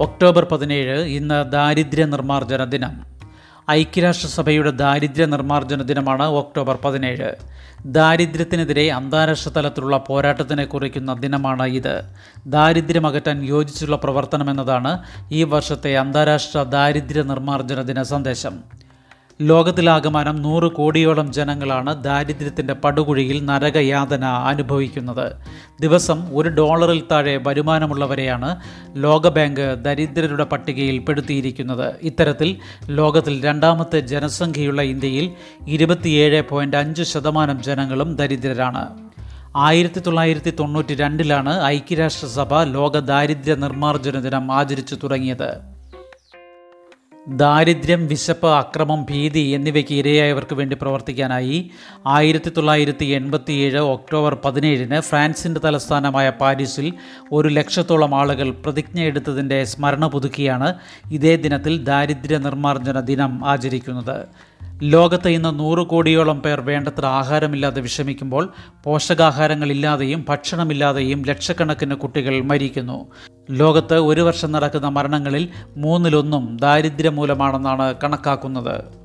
October പതിനേഴ് ഇന്ന് ദാരിദ്ര്യ നിർമ്മാർജന ദിനം. ഐക്യരാഷ്ട്രസഭയുടെ ദാരിദ്ര്യ നിർമ്മാർജന ദിനമാണ് ഒക്ടോബർ പതിനേഴ്. ദാരിദ്ര്യത്തിനെതിരെ അന്താരാഷ്ട്ര തലത്തിലുള്ള പോരാട്ടത്തിനെ കുറിക്കുന്ന ദിനമാണ് ഇത്. ദാരിദ്ര്യം അകറ്റാൻ യോജിച്ചുള്ള പ്രവർത്തനമെന്നതാണ് ഈ വർഷത്തെ അന്താരാഷ്ട്ര ദാരിദ്ര്യ നിർമ്മാർജന ദിന സന്ദേശം. ലോകത്തിലാകമാനം നൂറ് കോടിയോളം ജനങ്ങളാണ് ദാരിദ്ര്യത്തിന്റെ പടുകുഴിയിൽ നരകയാതന അനുഭവിക്കുന്നത്. ദിവസം ഒരു ഡോളറിൽ താഴെ വരുമാനമുള്ളവരെയാണ് ലോകബാങ്ക് ദരിദ്രരുടെ പട്ടികയിൽ പെടുത്തിയിരിക്കുന്നത്. ഇത്തരത്തിൽ ലോകത്തിൽ രണ്ടാമത്തെ ജനസംഖ്യയുള്ള ഇന്ത്യയിൽ ഇരുപത്തിയേഴ് പോയിന്റ് അഞ്ച് ശതമാനം ജനങ്ങളും ദരിദ്രരാണ്. ആയിരത്തി തൊള്ളായിരത്തി തൊണ്ണൂറ്റി രണ്ടിലാണ് ഐക്യരാഷ്ട്രസഭ ലോക ദാരിദ്ര്യ നിർമ്മാർജന ദിനം ആചരിച്ചു തുടങ്ങിയത്. ദാരിദ്ര്യം വിശപ്പ് അക്രമം ഭീതി എന്നിവയ്ക്ക് ഇരയായവർക്ക് വേണ്ടി പ്രവർത്തിക്കാനായി ആയിരത്തി തൊള്ളായിരത്തി എൺപത്തിയേഴ് ഒക്ടോബർ പതിനേഴിന് ഫ്രാൻസിന്റെ തലസ്ഥാനമായ പാരീസിൽ ഒരു ലക്ഷത്തോളം ആളുകൾ പ്രതിജ്ഞ പ്രതിജ്ഞയെടുത്തതിന്റെ സ്മരണ പുതുക്കിയാണ് ഇതേ ദിനത്തിൽ ദാരിദ്ര്യ നിർമ്മാർജന ദിനം ആചരിക്കുന്നത്. ലോകത്ത് ഇന്ന് നൂറ് കോടിയോളം പേർ വേണ്ടത്ര ആഹാരമില്ലാതെ വിഷമിക്കുമ്പോൾ പോഷകാഹാരങ്ങളില്ലാതെയും ഭക്ഷണമില്ലാതെയും ലക്ഷക്കണക്കിന് കുട്ടികൾ മരിക്കുന്നു. ലോകത്ത് ഒരു വർഷം നടക്കുന്ന മരണങ്ങളിൽ മൂന്നിലൊന്നും ദാരിദ്ര്യം മൂലമാണെന്നാണ് കണക്കാക്കുന്നത്.